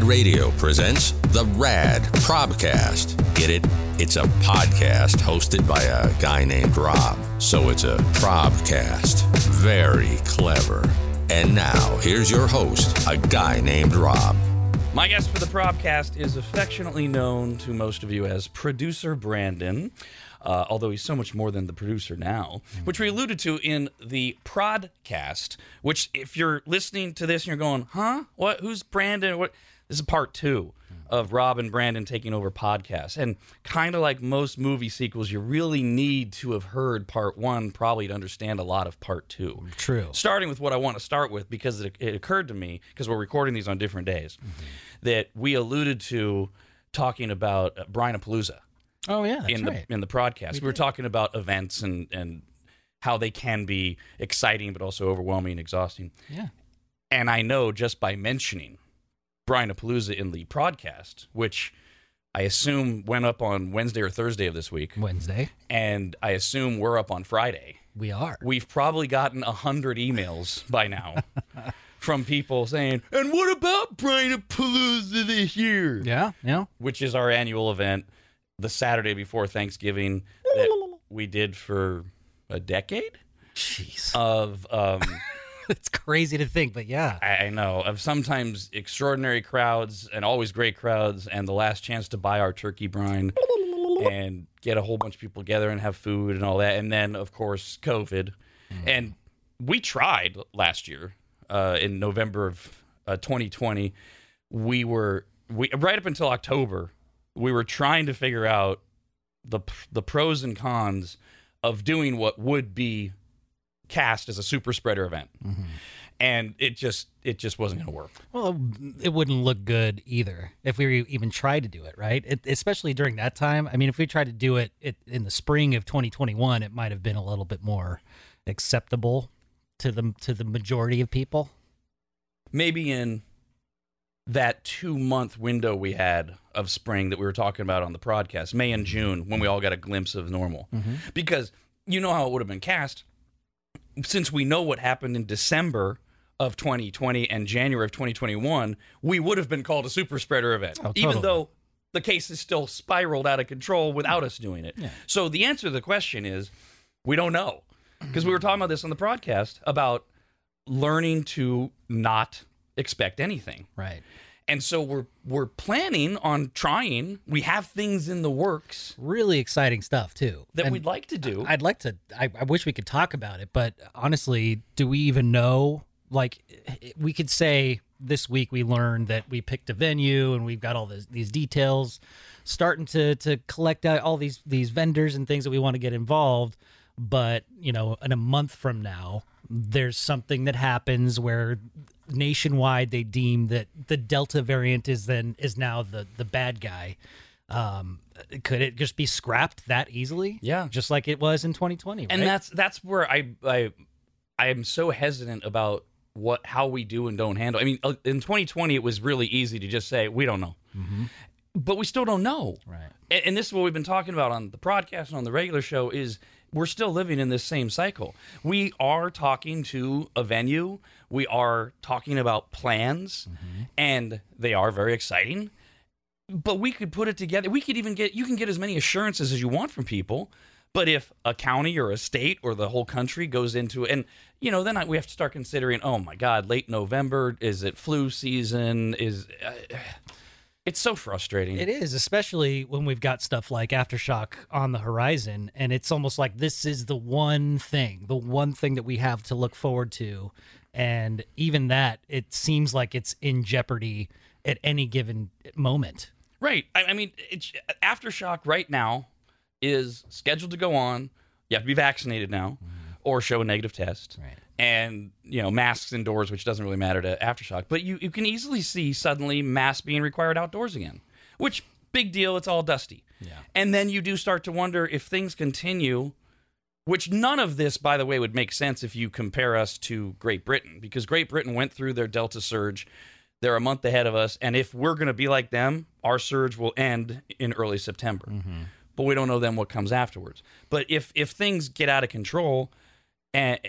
Rad Radio presents the Rad Probcast. Get it? It's a podcast hosted by a guy named Rob. So it's a Probcast. Very clever. And now, here's your host, a guy named Rob. My guest for the Probcast is affectionately known to most of you as producer Brandon, uh, although he's so much more than the producer now, which we alluded to in the Prodcast. Which, if you're listening to this and you're going, "Huh? What? Who's Brandon? What?" This is part two of Rob and Brandon taking over podcasts, and kind of like most movie sequels, you really need to have heard part one probably to understand a lot of part two True. starting with what I want to start with because it, it occurred to me because we're recording these on different days that we alluded to talking about uh, Brianapalooza Oh yeah, in right. the in the broadcast. We, were talking about events and and how they can be exciting but also overwhelming and exhausting. yeah. And I know just by mentioning Brianapalooza in the broadcast, which I assume went up on Wednesday or Thursday of this week, Wednesday. and I assume we're up on Friday We are. we've probably gotten a hundred emails by now from people saying, "And what about Brianapalooza this year?" Yeah. Yeah. Which is our annual event, the Saturday before Thanksgiving that we did for a decade Jeez. of. Um, it's crazy to think, but yeah. I I know of sometimes extraordinary crowds and always great crowds, and the last chance to buy our turkey brine and get a whole bunch of people together and have food and all that, and then of course COVID, and we tried last year uh, in November of uh, 2020. We were we right up until October, we were trying to figure out the the pros and cons of doing what would be cast as a super spreader event mm-hmm. and it just it just wasn't going to work. Well, it wouldn't look good either if we even tried to do it, right? It, especially during that time. I mean, if we tried to do it, it in the spring of 2021, it might have been a little bit more acceptable to the to the majority of people. Maybe in that two month window we had of spring that we were talking about on the podcast, May and June, when we all got a glimpse of normal, mm-hmm. because you know how it would have been cast since we know what happened in December of 2020 and January of 2021, we would have been called a super spreader event, Oh, even though the case is still spiraled out of control without us doing it. So the answer to the question is we don't know. Because we were talking about this on the podcast about learning to not expect anything. Right. And so we're we're planning on trying. We have things in the works Really exciting stuff too. that And we'd like to do. I'd like to. I, I wish we could talk about it, but honestly, do we even know? Like, we could say this week we learned that we picked a venue and we've got all this, these details, starting to to collect all these these vendors and things that we want to get involved. But you know, in a month from now, there's something that happens where nationwide they deem that the Delta variant is then is now the the bad guy. Um, could it just be scrapped that easily? Yeah. just like it was in 2020. and right? that's that's where I I I am so hesitant about what how we do and don't handle. I mean, uh, in 2020 it was really easy to just say we don't know, but we still don't know. right. And, and this is what we've been talking about on the podcast and on the regular show is we're still living in this same cycle. We are talking to a venue. We are talking about plans, and they are very exciting. But we could put it together. We could even get you can get as many assurances as you want from people. But if a county or a state or the whole country goes into it and you know then I, we have to start considering. Oh my God, late November is it flu season? Is uh, it's so frustrating. It is, especially when we've got stuff like Aftershock on the horizon, and it's almost like this is the one thing, the one thing that we have to look forward to. And even that, it seems like it's in jeopardy at any given moment. Right. I, I mean, it's, aftershock right now is scheduled to go on. You have to be vaccinated now, mm-hmm. or show a negative test, Right. And you know masks indoors, which doesn't really matter to aftershock. But you you can easily see suddenly masks being required outdoors again, which big deal. It's all dusty. Yeah. And then you do start to wonder if things continue. Which none of this, by the way, would make sense if you compare us to Great Britain, because Great Britain went through their Delta surge. They're a month ahead of us, and if we're going to be like them, our surge will end in early September. Mm-hmm. But we don't know then what comes afterwards. But if if things get out of control, and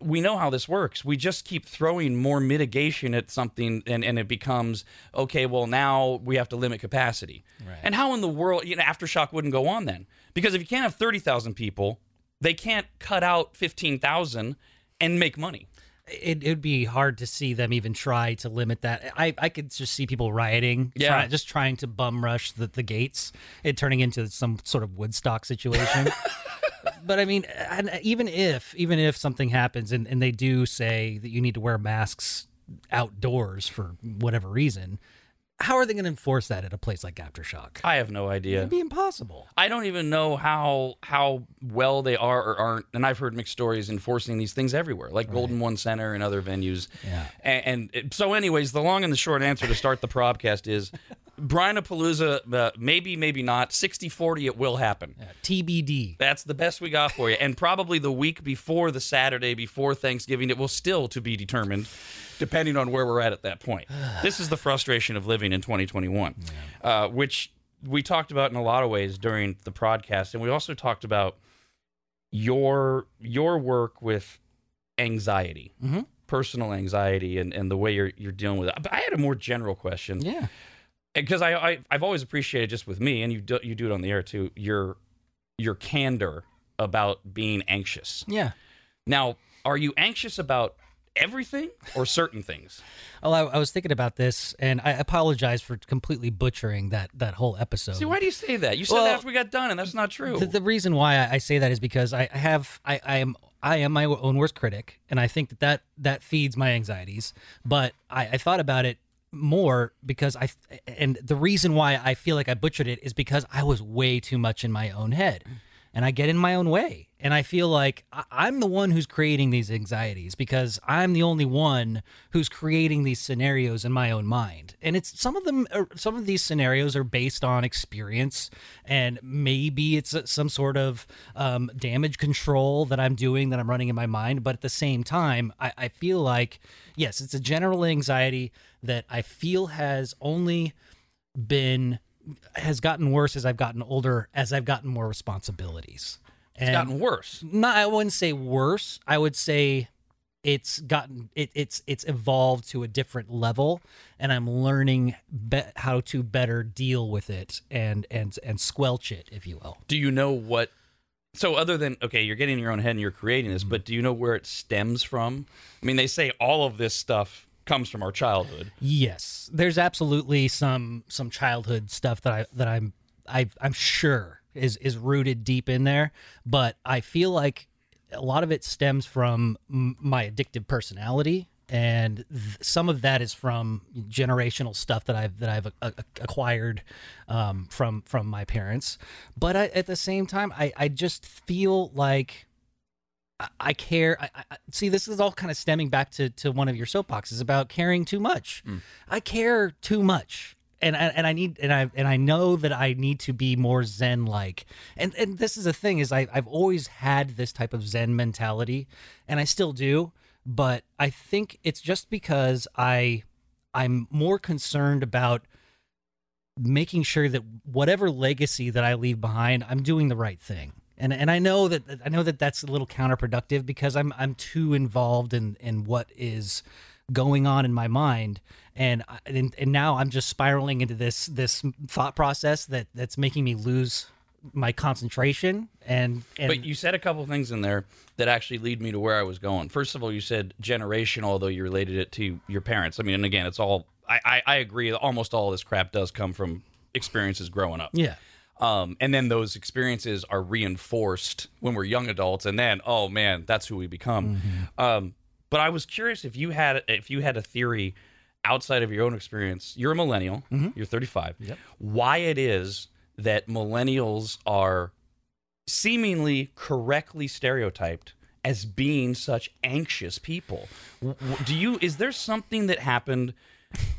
we know how this works. We just keep throwing more mitigation at something, and, and it becomes okay. Well, now we have to limit capacity. Right. And how in the world, you know, aftershock wouldn't go on then? Because if you can't have thirty thousand people, they can't cut out fifteen thousand and make money. it would be hard to see them even try to limit that. I, I could just see people rioting, Yeah. try- just trying to bum rush the, the gates, it turning into some sort of Woodstock situation. but I mean, even if even if something happens and, and they do say that you need to wear masks outdoors for whatever reason, how are they going to enforce that at a place like Aftershock? I have no idea. It'd be impossible. I don't even know how how well they are or aren't. And I've heard mixed stories enforcing these things everywhere, like Golden One Center and other venues. Yeah. And, and so, anyways, the long and the short answer to start the probcast is Brianapalooza, uh, maybe, maybe not. 60 40, it will happen. Yeah, TBD. That's the best we got for you. And probably the week before the Saturday before Thanksgiving, it will still to be determined, depending on where we're at at that point. this is the frustration of living in 2021, uh, which we talked about in a lot of ways during the podcast, and we also talked about your your work with anxiety, Mhm. personal anxiety, and, and the way you're you're dealing with it. But I had a more general question Yeah. Because I, I I've always appreciated just with me, and you do, you do it on the air too. Your your candor about being anxious. Yeah. Now, are you anxious about everything or certain things? Well, I, I was thinking about this, and I apologize for completely butchering that that whole episode. See, why do you say that? You said Well, that after we got done, and that's not true. The, the reason why I, I say that is because I, I have I, I am I am my own worst critic, and I think that that, that feeds my anxieties. But I, I thought about it more because I and the reason why I feel like I butchered it is because I was way too much in my own head, and I get in my own way, and I feel like I'm the one who's creating these anxieties because I'm the only one who's creating these scenarios in my own mind, and it's some of them are, some of these scenarios are based on experience, and maybe it's some sort of um, damage control that I'm doing that I'm running in my mind, but at the same time, I, I feel like yes, it's a general anxiety that I feel has only been has gotten worse as I've gotten older, as I've gotten more responsibilities. it's gotten worse. not I wouldn't say worse. I would say it's gotten it, it's it's evolved to a different level and I'm learning be- how to better deal with it and and and squelch it if you will. Do you know what? So, other than okay, you're getting in your own head and you're creating Mm-hmm. this, but do you know where it stems from? I mean, they say all of this stuff comes from our childhood. Yes, there's absolutely some some childhood stuff that I that I'm I I'm sure is is rooted deep in there, but I feel like a lot of it stems from my addictive personality and th- some of that is from generational stuff that I've that I've a- a- acquired um, from from my parents. But I, at the same time, I I just feel like I- I care. I, I, see, this is all kind of stemming back to, to one of your soapboxes about caring too much. Mm. I care too much, and I- and I need and I and I know that I need to be more Zen like. And and this is the thing is I I've always had this type of Zen mentality, and I still do. But I think it's just because I I'm more concerned about making sure that whatever legacy that I leave behind, I'm doing the right thing. And and I know that I know that that's a little counterproductive because I'm I'm too involved in in what is going on in my mind and and, and now I'm just spiraling into this this thought process that that's making me lose my concentration and and But you said a couple things in there that actually lead me to where I was going. First of all, you said generational, although you related it to your parents. I mean, and again, it's all I, I, I agree. Almost all this crap does come from experiences growing up. yeah Um, and then those experiences are reinforced when we're young adults, and then oh man, that's who we become. Um, but I was curious if you had if you had a theory outside of your own experience. You're a millennial. You're 35. Yep. Why it is that millennials are seemingly correctly stereotyped as being such anxious people? Do you is there something that happened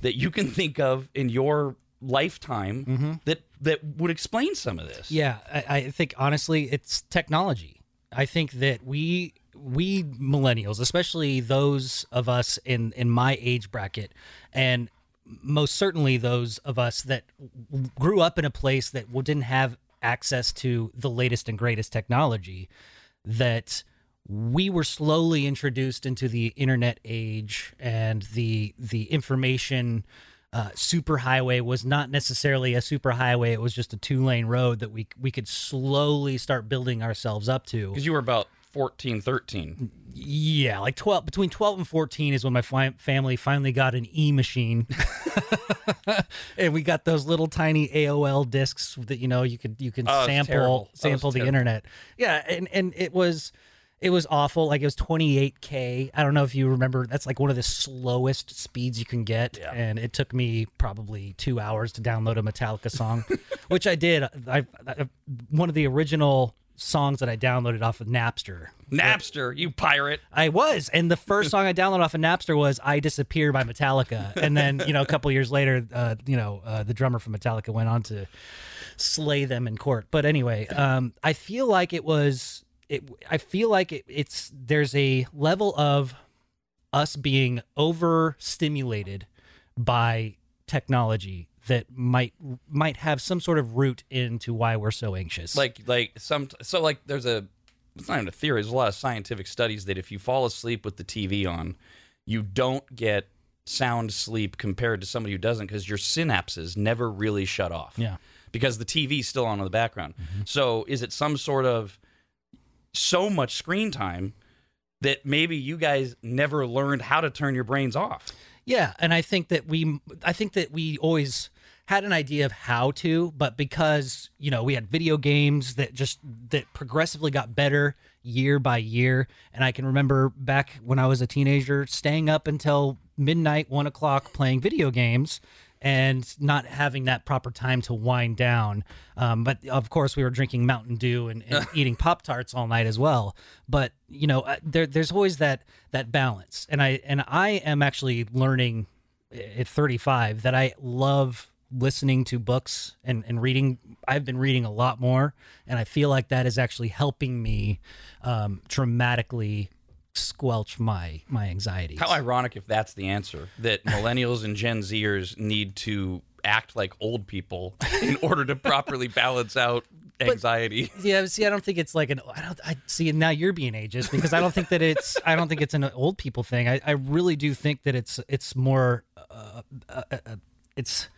that you can think of in your lifetime that that would explain some of this? Yeah, I, I think honestly, it's technology. I think that we we millennials, especially those of us in in my age bracket, and most certainly those of us that grew up in a place that didn't have access to the latest and greatest technology, that we were slowly introduced into the internet age and the the information uh, superhighway was not necessarily a superhighway it was just a two lane road that we we could slowly start building ourselves up to Because you were about 14, 13. yeah like 12 between 12 and 14 is when my fi- family finally got an e-machine and we got those little tiny aol discs that you know you could you can Oh, sample terrible. That was sample the terrible. internet yeah and and it was it was awful like it was 28k i don't know if you remember that's like one of the slowest speeds you can get Yeah. and it took me probably two hours to download a metallica song which i did I, I one of the original songs that i downloaded off of napster Napster, you pirate. I was, and the first song I downloaded off of Napster was "I Disappear" by Metallica, and then you know a couple years later, uh, you know uh, the drummer from Metallica went on to slay them in court. But anyway, um, I feel like it was. It, I feel like it, it's there's a level of us being overstimulated by technology that might might have some sort of root into why we're so anxious. Like, like some, so like there's a, it's not even a theory, there's a lot of scientific studies that if you fall asleep with the TV on, you don't get sound sleep compared to somebody who doesn't because your synapses never really shut off. yeah. because the TV's still on in the background. Mm-hmm. So is it some sort of so much screen time that maybe you guys never learned how to turn your brains off? Yeah, and I think that we I think that we always had an idea of how to, but because, you know, we had video games that just that progressively got better year by year. And I can remember back when I was a teenager staying up until midnight, one o'clock playing video games and not having that proper time to wind down. Um, but of course, we were drinking Mountain Dew and, and eating Pop Tarts all night as well. But you know, uh, there, there's always that that balance, and I and I am actually learning at 35 that I love listening to books and, and reading. I've been reading a lot more, and I feel like that is actually helping me um, dramatically squelch my my anxiety. How ironic if that's the answer that millennials and Gen Zers need to act like old people in order to properly balance out anxiety. Yeah, see, I don't think it's like an. I don't. I see. Now you're being ageist because I don't think that it's. I don't think it's an old people thing. I, I really do think that it's. It's more. Uh, uh, uh, it's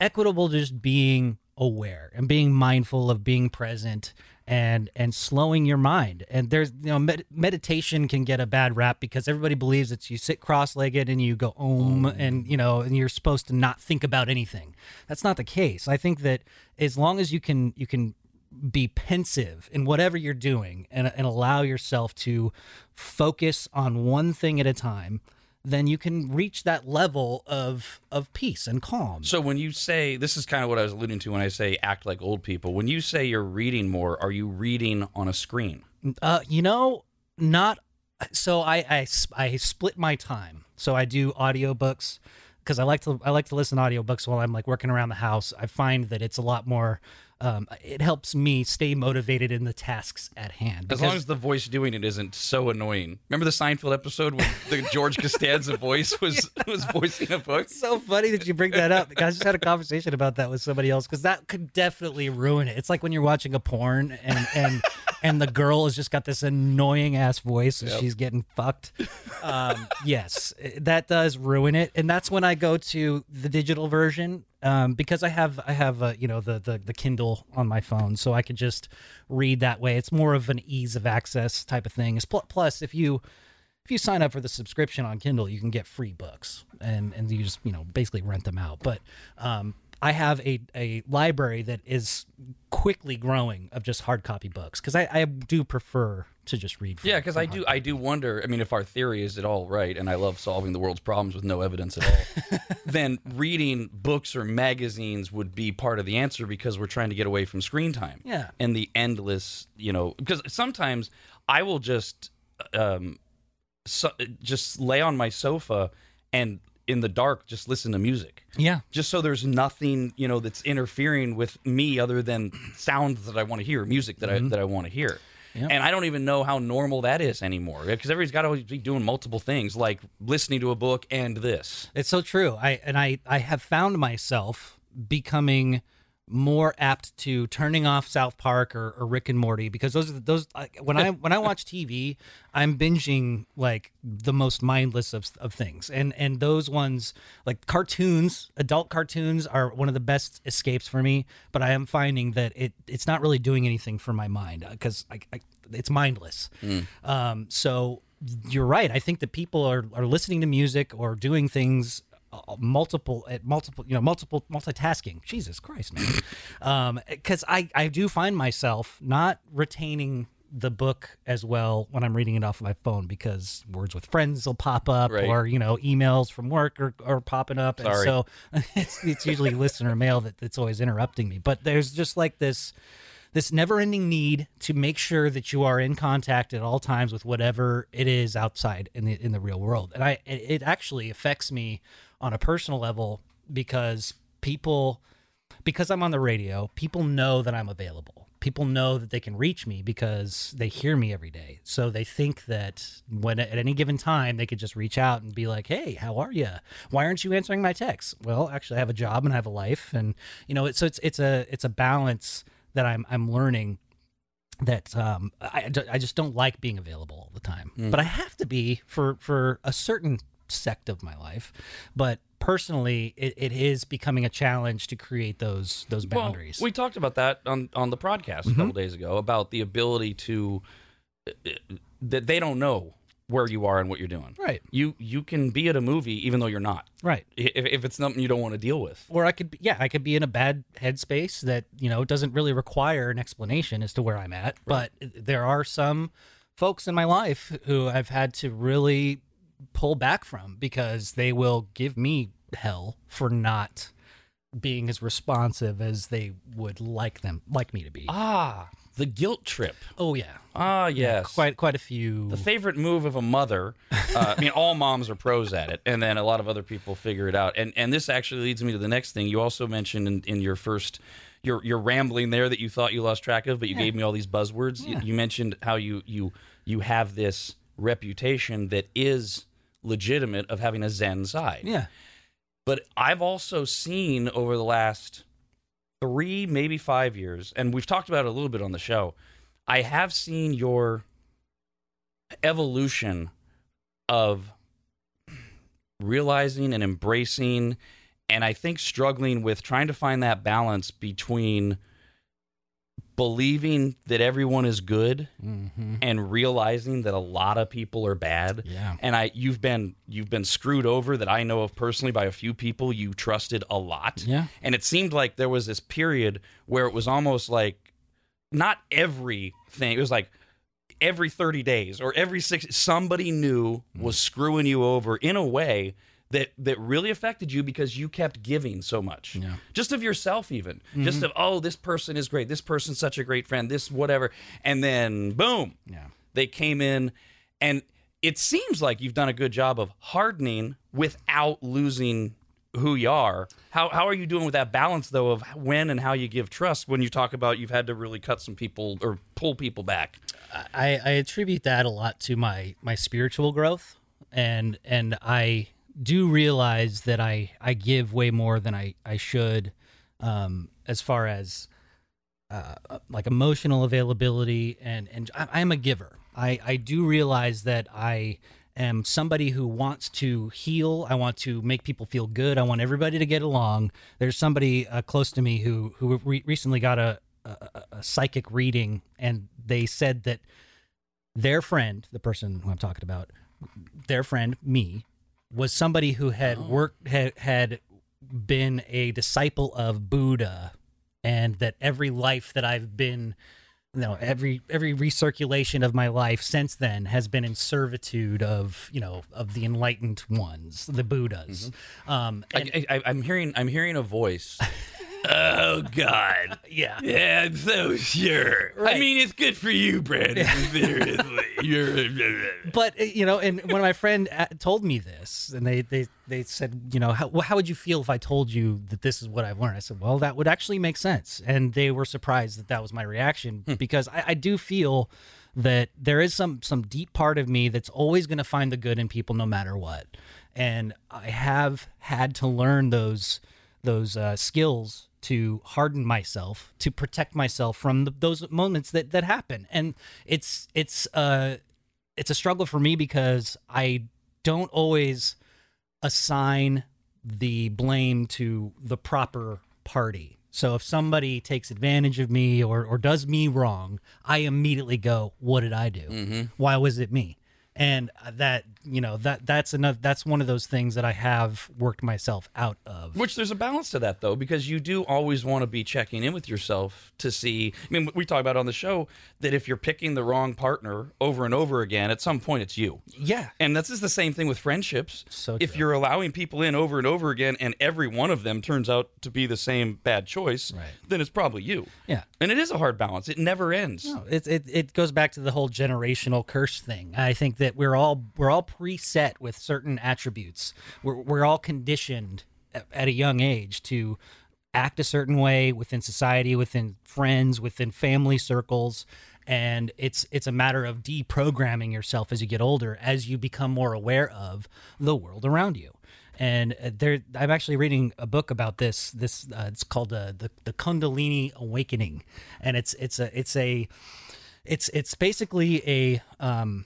equitable to just being aware and being mindful of being present and and slowing your mind. And there's you know med- meditation can get a bad rap because everybody believes it's you sit cross-legged and you go om and you know and you're supposed to not think about anything. That's not the case. I think that as long as you can you can be pensive in whatever you're doing and, and allow yourself to focus on one thing at a time then you can reach that level of of peace and calm So when you say this is kind of what I was alluding to when I say act like old people. When you say you're reading more, are you reading on a screen? uh you know not so I I split my time so i do audiobooks because i like to i like to listen to audiobooks while i'm like working around the house i find that it's a lot more um, it helps me stay motivated in the tasks at hand As long as the voice doing it isn't so annoying. Remember the Seinfeld episode where the George Costanza voice was was voicing a book? so funny that you bring that up. I just had a conversation about that with somebody else because that could definitely ruin it. It's like when you're watching a porn and and and the girl has just got this annoying ass voice and she's getting fucked. Um, yes, that does ruin it, and that's when I go to the digital version um, because I have I have uh, you know the, the the Kindle on my phone, so I could just read that way. It's more of an ease of access type of thing. It's pl- plus if you if you sign up for the subscription on Kindle, you can get free books, and and you just you know basically rent them out. But um, I have a a library that is quickly growing of just hard copy books because I, I do prefer to just read. From, Yeah, because I do hard I do wonder. I mean, if our theory is at all right, and I love solving the world's problems with no evidence at all, then reading books or magazines would be part of the answer because we're trying to get away from screen time. Yeah. and the endless, you know, because sometimes I will just um, so, just lay on my sofa and in the dark just listen to music Yeah, just so there's nothing you know that's interfering with me other than sounds that I want to hear, music that I mm-hmm. that I want to hear. Yep. And I don't even know how normal that is anymore because everybody's got to be doing multiple things like listening to a book and this. It's so true. I and I I have found myself becoming more apt to turning off South Park or, or Rick and Morty because those are those like, when I when I watch TV, I'm binging like the most mindless of, of things, and and those ones like cartoons, adult cartoons are one of the best escapes for me. But I am finding that it it's not really doing anything for my mind because I, I, it's mindless. Um, so you're right. I think that people are are listening to music or doing things uh, multiple at multiple you know multiple multitasking. Jesus christ man. Um because i i do find myself not retaining the book as well when i'm reading it off my phone because words with friends will pop up Right. or you know emails from work are, are popping up. And Sorry. so it's, it's usually listener mail that, that's always interrupting me. But there's just like this this never-ending need to make sure that you are in contact at all times with whatever it is outside in the in the real world. And i it, it actually affects me on a personal level because people because i'm on the radio people know that i'm available. People know that they can reach me because they hear me every day. So they think that when at any given time they could just reach out and be like hey how are you why aren't you answering my texts? Well actually i have a job and i have a life and you know so it's it's a it's a balance that i'm i'm learning that um, I, I just don't like being available all the time. But i have to be for for a certain sect of my life but personally it, it is becoming a challenge to create those those boundaries Mm-hmm. Well, we talked about that on on the podcast a couple days ago about the ability to uh, that they don't know where you are and what you're doing. right You you can be at a movie even though you're not. right If, if it's something you don't want to deal with. or I could, be- yeah, I could be in a bad headspace that you know doesn't really require an explanation as to where I'm at. But there are some folks in my life who I've had to really pull back from because they will give me hell for not being as responsive as they would like them like me to be. Ah, the guilt trip. oh yeah, Ah, yes. quite quite a few. the favorite move of a mother. Uh, I mean, all moms are pros at it, and then a lot of other people figure it out. And and this actually leads me to the next thing. You also mentioned in, in your first. Your, your rambling there that you thought you lost track of, but you gave me all these buzzwords. You, you mentioned how you you you have this reputation that is legitimate of having a Zen side. yeah, But I've also seen over the last three, maybe five years, and we've talked about it a little bit on the show. I have seen your evolution of realizing and embracing, and I think struggling with trying to find that balance between believing that everyone is good mm-hmm. and realizing that a lot of people are bad yeah, and I you've been you've been screwed over that I know of personally by a few people you trusted a lot. Yeah. And it seemed like there was this period where it was almost like not everything. It was like every 30 days or every 6 somebody new was screwing you over in a way that that really affected you because you kept giving so much. Yeah. Just of yourself even. Just of mm-hmm. oh this person is great. This person's such a great friend. This whatever. And then boom yeah. they came in and it seems like you've done a good job of hardening without losing who you are. How how are you doing with that balance though of when and how you give trust when you talk about you've had to really cut some people or pull people back? I, I attribute that a lot to my my spiritual growth and and I do realize that I I give way more than I I should um as far as uh, like emotional availability and and I, I'm a giver. I I do realize that I am somebody who wants to heal. I want to make people feel good. I want everybody to get along. There's somebody uh, close to me who who re- recently got a, a a psychic reading, and they said that their friend, the person who I'm talking about, their friend me, was somebody who had worked had had been a disciple of Buddha, and that every life that I've been you know every every recirculation of my life since then has been in servitude of you know of the enlightened ones the buddhas um and, I, I, I'm hearing I'm hearing a voice. oh God. yeah Yeah, I'm so sure. I mean, it's good for you, Brandon. Seriously, you're. but uh, you know and when my friend uh, told me this and they they they said you know how, how would you feel if i told you that this is what i've learned i said well that would actually make sense and they were surprised that that was my reaction because I, I do feel that there is some some deep part of me that's always going to find the good in people no matter what and i have had to learn those those uh, skills to harden myself to protect myself from the, those moments that that happen. And it's it's uh it's a struggle for me because i don't always assign the blame to the proper party. So if somebody takes advantage of me or or does me wrong i immediately go what did i do? Why was it me and that you know that that's another that's one of those things that i have worked myself out of Which there's a balance to that though, because you do always want to be checking in with yourself to see. I mean, we talk about on the show that if you're picking the wrong partner over and over again, at some point it's you. yeah And that's just the same thing with friendships. So if true. you're allowing people in over and over again, and every one of them turns out to be the same bad choice, Right. then it's probably you. yeah And it is a hard balance. It never ends. No, it, it it goes back to the whole generational curse thing. I think that we're all we're all preset with certain attributes. We're we're all conditioned at, at a young age to act a certain way within society, within friends, within family circles, and it's it's a matter of deprogramming yourself as you get older, as you become more aware of the world around you. And uh, there, I'm actually reading a book about this. This uh, it's called uh, the the Kundalini Awakening, and it's it's a it's a it's it's basically a um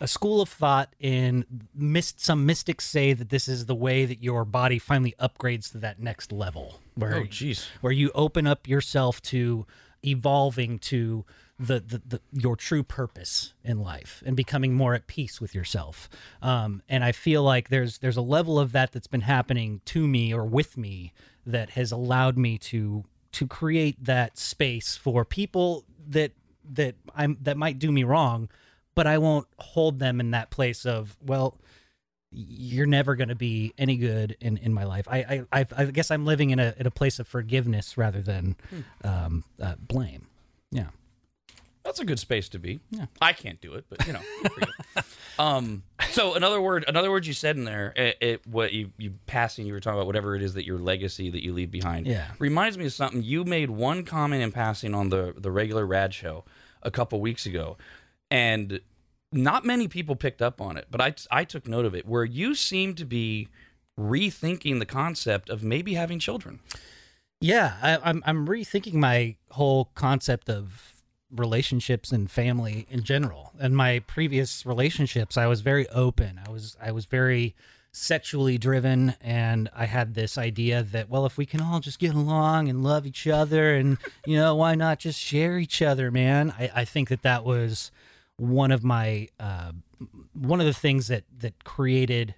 a school of thought in mist some mystics say that this is the way that your body finally upgrades to that next level where Oh, jeez. where you open up yourself to evolving to the, the, the your true purpose in life and becoming more at peace with yourself um, and i feel like there's there's a level of that that's been happening to me or with me that has allowed me to to create that space for people that that i'm that might do me wrong but i won't hold them in that place of well you're never going to be any good in, in my life. I, I I I guess I'm living in a in a place of forgiveness rather than um, uh, blame. Yeah. That's a good space to be. Yeah. I can't do it, but you know. you. um. So another word, another word you said in there, it, it what you you passing, you were talking about whatever it is that your legacy that you leave behind. Yeah. Reminds me of something you made one comment in passing on the the regular Rad show a couple weeks ago, and not many people picked up on it, but I I took note of it where you seem to be rethinking the concept of maybe having children. Yeah, I, I'm I'm rethinking my whole concept of relationships and family in general. In my previous relationships, I was very open. I was I was very sexually driven and I had this idea that well if we can all just get along and love each other and you know why not just share each other man I, I think that that was one of my uh, one of the things that that created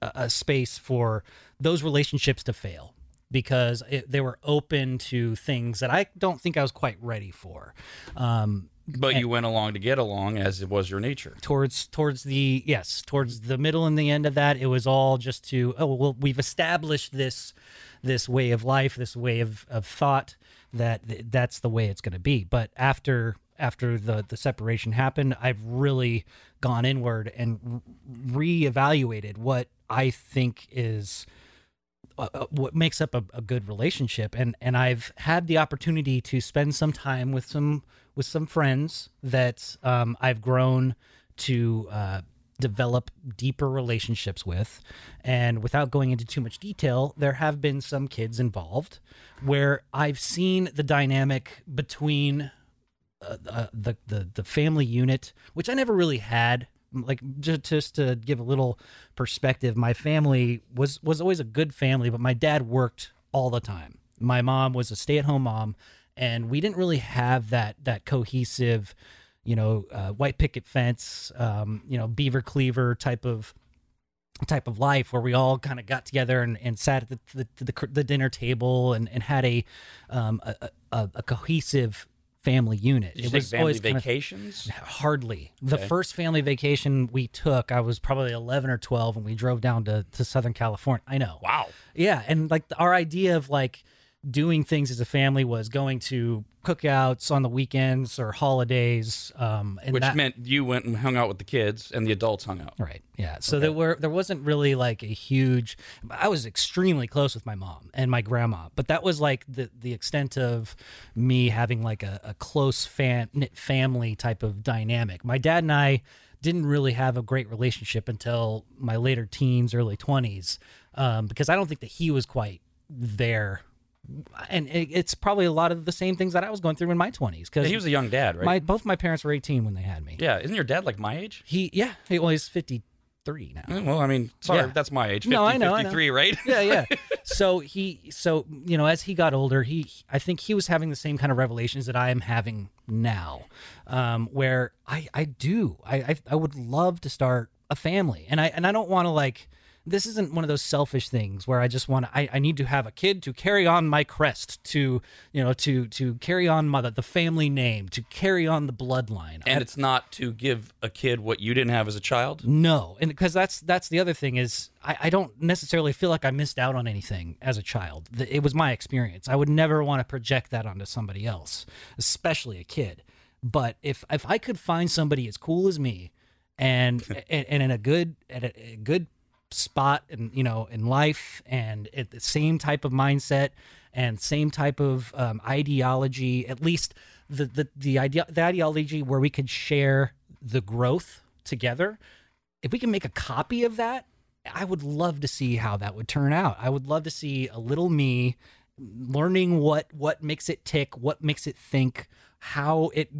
a, a space for those relationships to fail because it, they were open to things that I don't think I was quite ready for. Um, But you went along to get along as it was your nature. towards towards the yes towards the middle and the end of that, it was all just to oh well we've established this this way of life, this way of, of thought that that's the way it's going to be. But after after the the separation happened, I've really gone inward and re- reevaluated what I think is uh, uh, what makes up a, a good relationship. And and I've had the opportunity to spend some time with some with some friends that um, I've grown to uh, develop deeper relationships with. And without going into too much detail there have been some kids involved where I've seen the dynamic between uh, uh, the, the the family unit, which I never really had. Like just, just to give a little perspective, my family was was always a good family, but my dad worked all the time. My mom was a stay at home mom, and we didn't really have that that cohesive, you know, uh, white picket fence, um, you know, beaver cleaver type of type of life where we all kind of got together and, and sat at the, the, the, the dinner table and, and had a, um, a, a, a cohesive family unit. Did you take family vacations? Of, hardly. The first family vacation we took, I was probably 11 or 12 and we drove down to, to Southern California. I know. Wow. Yeah. And like our idea of like doing things as a family was going to cookouts on the weekends or holidays. Um, and Which that, meant you went and hung out with the kids and the adults hung out. Right. Yeah. So there were there wasn't really like a huge. I was extremely close with my mom and my grandma, but that was like the the extent of me having like a, a close fan knit family type of dynamic. My dad and I didn't really have a great relationship until my later teens, early twenties, um, because I don't think that he was quite there and it's probably a lot of the same things that I was going through in my 20s because He was a young dad, right? my both my parents were 18 when they had me. yeah, isn't your dad like my age? He yeah, he, well he's 53 now. Eh, Well, I mean, sorry, Yeah. that's my age. 50, No, I know, I know. 53, right? yeah, yeah. So he, so you know, as he got older, he, I think he was having the same kind of revelations that I am having now, um, where I, I do, I, I, I would love to start a family, and I, and I don't want to like. This isn't one of those selfish things where I just want to. I, I need to have a kid to carry on my crest, to you know, to to carry on my the family name, to carry on the bloodline. And it's not to give a kid what you didn't have as a child. No, and because that's that's the other thing is I, I don't necessarily feel like I missed out on anything as a child. It was my experience. I would never want to project that onto somebody else, especially a kid. But if if I could find somebody as cool as me, and and, and in a good at a, a good spot and you know in life and at the same type of mindset and same type of um, ideology at least the the the, idea, the ideology where we could share the growth together. If we can make a copy of that i would love to see how that would turn out. I would love to see a little me learning what what makes it tick what makes it think how it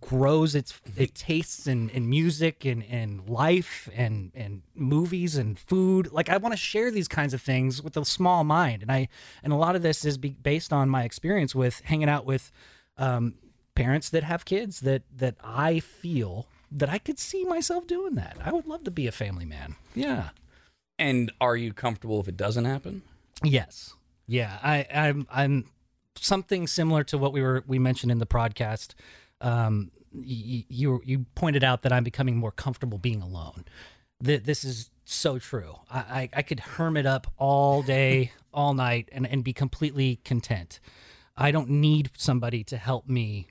grows its it tastes in, in music and, and life and and movies and food like i want to share these kinds of things with a small mind and i and a lot of this is be, based on my experience with hanging out with um, parents that have kids that that i feel that i could see myself doing that i would love to be a family man yeah And are you comfortable if it doesn't happen? Yes. Yeah. I, I'm I'm something similar to what we were we mentioned in the podcast. Um, y- you you pointed out that I'm becoming more comfortable being alone. Th- this is so true. I, I I could hermit up all day, all night, and and be completely content. I don't need somebody to help me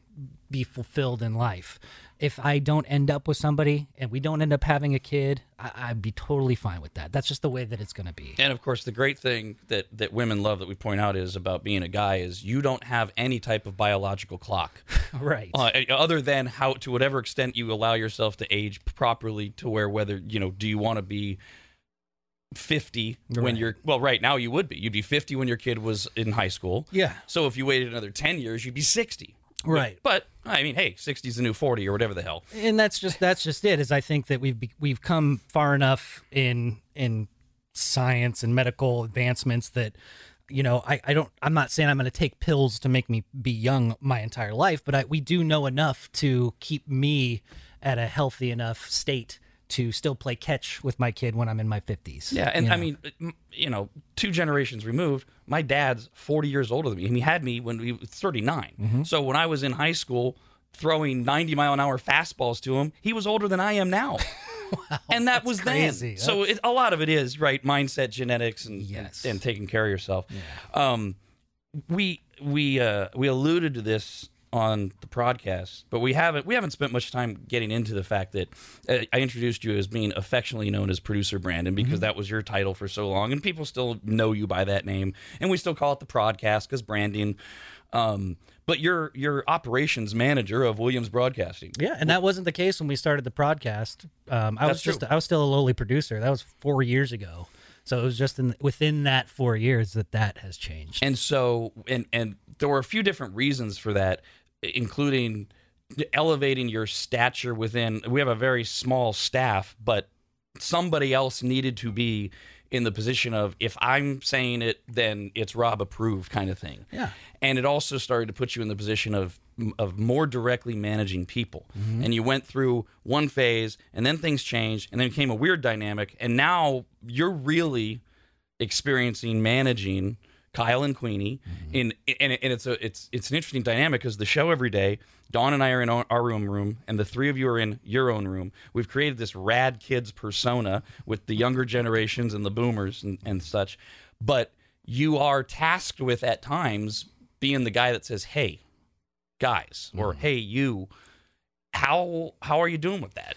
be fulfilled in life. If I don't end up with somebody and we don't end up having a kid, I, I'd be totally fine with that. That's just the way that it's going to be. And of course, the great thing that that women love that we point out is about being a guy is you don't have any type of biological clock, Right. uh, other than how to whatever extent you allow yourself to age properly to where whether you know do you want to be 50 when you're well right now you would be you'd be 50 when your kid was in high school Yeah. so if you waited another 10 years you'd be 60 Right. but i mean hey 60 is the new 40 or whatever the hell and that's just that's just it is i think that we've we've come far enough in in science and medical advancements that you know i, I don't i'm not saying i'm going to take pills to make me be young my entire life but I, we do know enough to keep me at a healthy enough state to still play catch with my kid when i'm in my 50s Yeah, and you I mean, you know, two generations removed, my dad's 40 years older than me, and he had me when he was 39. Mm-hmm. So when I was in high school throwing 90 mile an hour fastballs to him, he was older than I am now. wow, and that was crazy. then. So it, a lot of it is right mindset, genetics, and Yes. and, and taking care of yourself. Yeah. Um, we we uh, we alluded to this on the podcast, but we haven't we haven't spent much time getting into the fact that uh, I introduced you as being affectionately known as producer Brandon because that was your title for so long, and people still know you by that name, and we still call it the podcast because branding. Um, but you're you're operations manager of Williams Broadcasting. Yeah, and that wasn't the case when we started the podcast. Um, I was just true. I was still a lowly producer. That was four years ago. So it was just in within that four years that that has changed. And so, and and there were a few different reasons for that, including elevating your stature within. We have a very small staff, but somebody else needed to be in the position of if I'm saying it, then it's Rob approved kind of thing. Yeah. And it also started to put you in the position of of more directly managing people. Mm-hmm. And you went through one phase, and then things changed, and then became a weird dynamic, and now you're really experiencing managing Kyle and Queenie. Mm-hmm. In and, and it's a it's it's an interesting dynamic because the show every day Dawn and I are in our our room room and the three of you are in your own room. We've created this rad kids persona with the younger generations and the boomers and, and such. But you are tasked with at times being the guy that says hey guys or mm-hmm. hey you. How how are you doing with that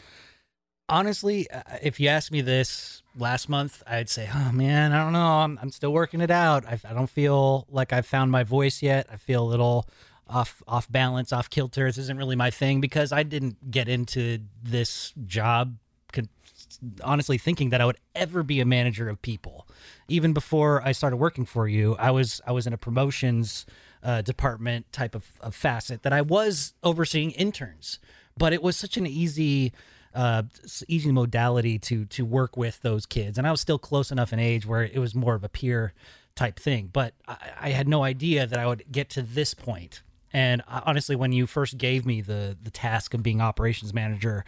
Honestly, uh, if you asked me this last month, I'd say, "Oh man, I don't know. I'm I'm still working it out. I, I don't feel like I've found my voice yet. I feel a little off off balance, off kilter. This isn't really my thing because I didn't get into this job honestly thinking that I would ever be a manager of people. Even before I started working for you, I was I was in a promotions uh, department type of, of facet that I was overseeing interns, but it was such an easy uh, easy modality to to work with those kids, and I was still close enough in age where it was more of a peer type thing. But I, I had no idea that I would get to this point. And uh, honestly, when you first gave me the the task of being operations manager,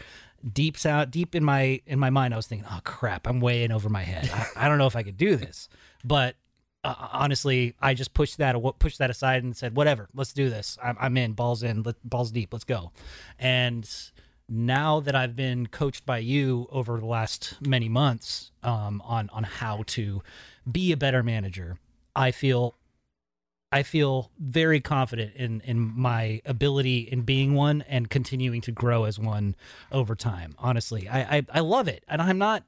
deep out deep in my in my mind, I was thinking, "Oh crap, I'm way in over my head. I, I don't know if I could do this." But uh, honestly, I just pushed that pushed that aside and said, "Whatever, let's do this. I'm, I'm in. Balls in. Let, balls deep. Let's go." And now that I've been coached by you over the last many months um, on on how to be a better manager, I feel I feel very confident in in my ability in being one and continuing to grow as one over time. Honestly, I I, I love it, and I'm not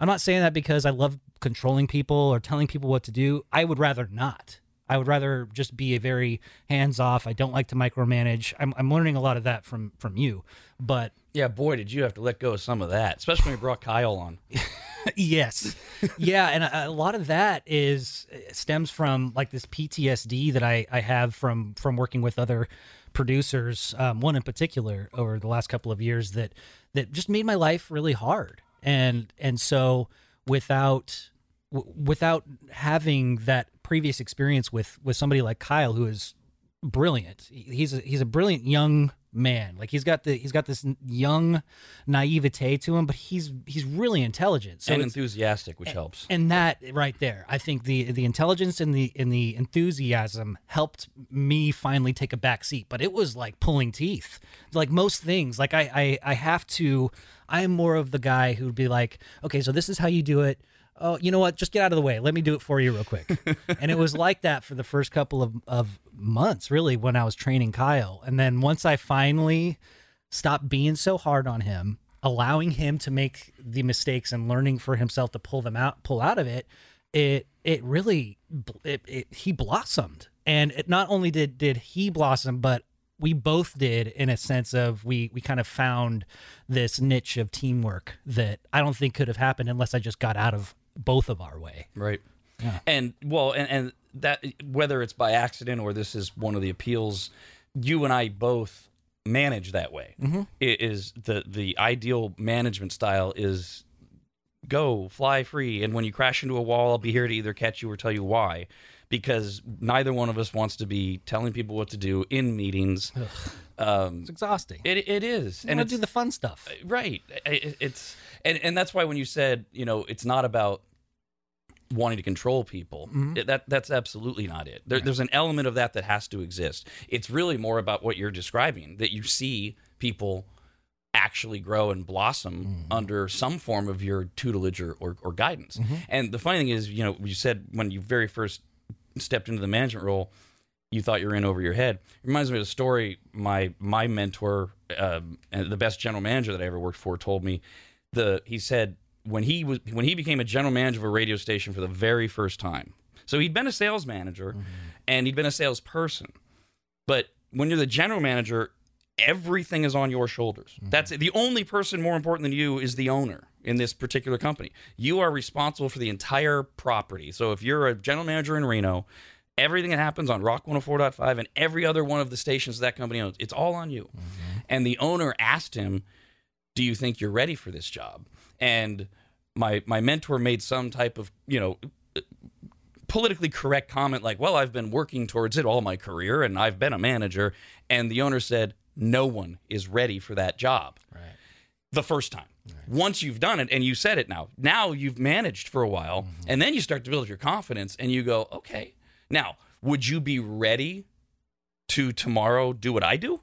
I'm not saying that because I love controlling people or telling people what to do. I would rather not. I would rather just be a very hands off. I don't like to micromanage. I'm, I'm learning a lot of that from from you, but Yeah, boy, did you have to let go of some of that, especially when you brought Kyle on. yes yeah and a, a lot of that is stems from like this ptsd that i i have from from working with other producers um, one in particular over the last couple of years that that just made my life really hard and and so without w- without having that previous experience with with somebody like kyle who is brilliant. He's a, he's a brilliant young man. Like he's got the he's got this young naivete to him, but he's he's really intelligent. So and enthusiastic, which helps. and that right there, I think the the intelligence and the and the enthusiasm helped me finally take a back seat. But it was like pulling teeth, like most things. Like I I, I have to. I am more of the guy who'd be like, okay, so this is how you do it. Oh, you know what? Just get out of the way. Let me do it for you real quick. and it was like that for the first couple of, of months, really, when I was training Kyle. And then once I finally stopped being so hard on him, allowing him to make the mistakes and learning for himself to pull them out, pull out of it, it it really it, it, he blossomed. And it not only did did he blossom, but we both did in a sense of we we kind of found this niche of teamwork that I don't think could have happened unless I just got out of both of our way. Right. Yeah. And well, and, and that whether it's by accident or this is one of the appeals, you and I both manage that way. Mm-hmm. It is the the ideal management style is go fly free, and when you crash into a wall, I'll be here to either catch you or tell you why. Because neither one of us wants to be telling people what to do in meetings. Um, It's exhausting. it, it is, and and it's do the fun stuff. right I- it's and and that's why when you said you know it's not about wanting to control people Mm-hmm. it- that that's absolutely not it there, there's an element of that that has to exist it's really more about what you're describing that you see people actually grow and blossom Mm-hmm. under some form of your tutelage or, or, or guidance Mm-hmm. and the funny thing is you know you said when you very first stepped into the management role you thought you were in over your head. It reminds me of a story my my mentor, um, the best general manager that I ever worked for, told me. The he said when he was when he became a general manager of a radio station for the very first time. So he'd been a sales manager, mm-hmm. and he'd been a salesperson, but when you're the general manager, everything is on your shoulders. Mm-hmm. That's it. the only person more important than you is the owner in this particular company. You are responsible for the entire property. So if you're a general manager in Reno, everything that happens on Rock 104.5 and every other one of the stations that company owns, it's all on you. Mm-hmm. And the owner asked him, "Do you think you're ready for this job?" And my my mentor made some type of, you know, politically correct comment like, "Well, I've been working towards it all my career and I've been a manager." And the owner said, "No one is ready for that job." Right. the first time. Once you've done it and you said it now, now you've managed for a while, mm-hmm. and then you start to build your confidence and you go, okay, now, would you be ready to tomorrow do what I do?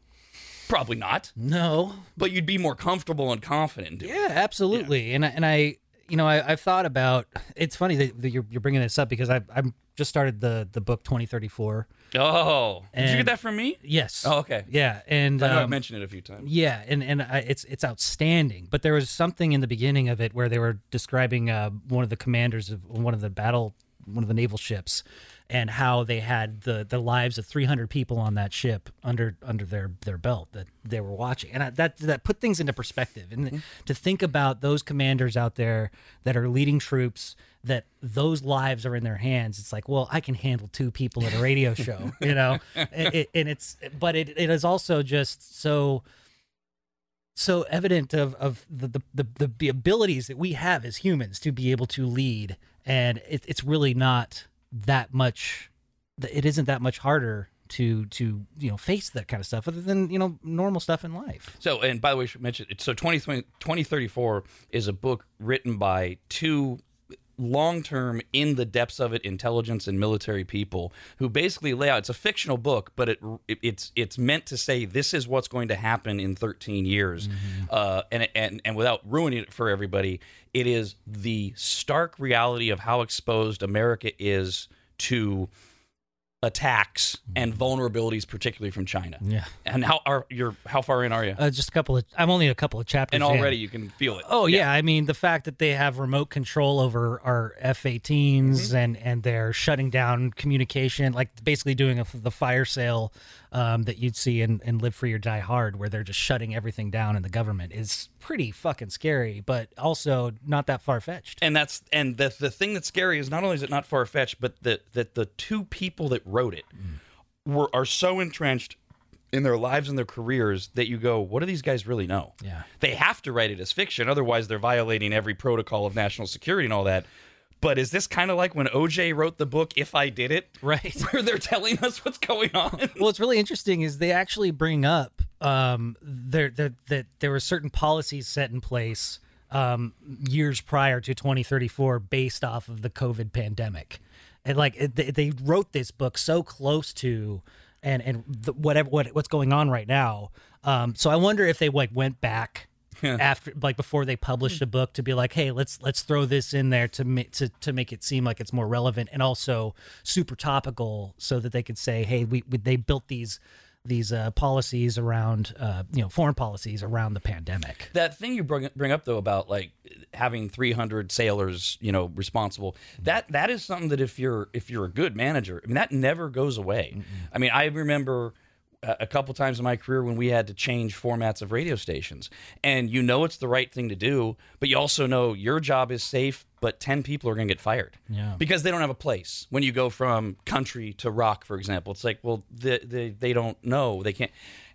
Probably not, No, but you'd be more comfortable and confident. in doing it. Yeah, absolutely. And I, and I, you know, I, I've thought about. It's funny that, that you're, you're bringing this up because I I'm just started the the book 2034. Oh, did you get that from me? Yes. Oh, okay. Yeah, and I know I've um, mentioned it a few times. yeah, and and I, it's it's outstanding. But there was something in the beginning of it where they were describing uh, one of the commanders of one of the battle one of the naval ships, and how they had the the lives of 300 people on that ship under under their their belt that they were watching, and I, that that put things into perspective. And mm-hmm. to think about those commanders out there that are leading troops, that those lives are in their hands. It's like, well, I can handle two people at a radio show, you know, and, it, and it's but it it is also just so so evident of of the, the the the abilities that we have as humans to be able to lead and it, it's really not that much it isn't that much harder to to you know face that kind of stuff other than you know normal stuff in life So, and by the way, we should mention it. So, 2020 2034 is a book written by two long term, in the depths of it, intelligence and military people who basically lay out. It's a fictional book, but it, it it's it's meant to say this is what's going to happen in 13 years, uh, and and and without ruining it for everybody, it is the stark reality of how exposed America is to attacks and vulnerabilities, particularly from China. yeah And how are you're how far in are you? uh, just a couple of i'm only a couple of chapters and in. already you can feel it. Oh yeah. I mean the fact that they have remote control over our F-18s Mm-hmm. and and they're shutting down communication, like basically doing a, the fire sale um, that you'd see in, in Live Free or Die Hard, where they're just shutting everything down in the government is pretty fucking scary, but also not that far fetched. and that's and the the thing that's scary is not only is it not far fetched, but that that the two people that wrote it mm. were are so entrenched in their lives and their careers that you go, what do these guys really know? Yeah. They have to write it as fiction, otherwise they're violating every protocol of national security and all that. But is this kind of like when OJ wrote the book "If I Did It," Right. where they're telling us what's going on? well, what's really interesting is they actually bring up um, there there that there were certain policies set in place um, years prior to 2034 based off of the COVID pandemic, and like it, they, they wrote this book so close to and and the, whatever what what's going on right now. Um, so I wonder if they like went back. after like before they published a book to be like hey let's let's throw this in there to make to, to make it seem like it's more relevant and also super topical so that they could say hey we, we they built these these uh, policies around uh, you know foreign policies around the pandemic. That thing you bring, bring up though about like having 300 sailors you know responsible that that is something that if you're if you're a good manager i mean that never goes away. I mean i remember a couple times in my career when we had to change formats of radio stations. And you know it's the right thing to do but you also know your job is safe but 10 people are going to get fired. Yeah. because they don't have a place. When you go from country to rock for example it's like well they, they, they don't know. They can't.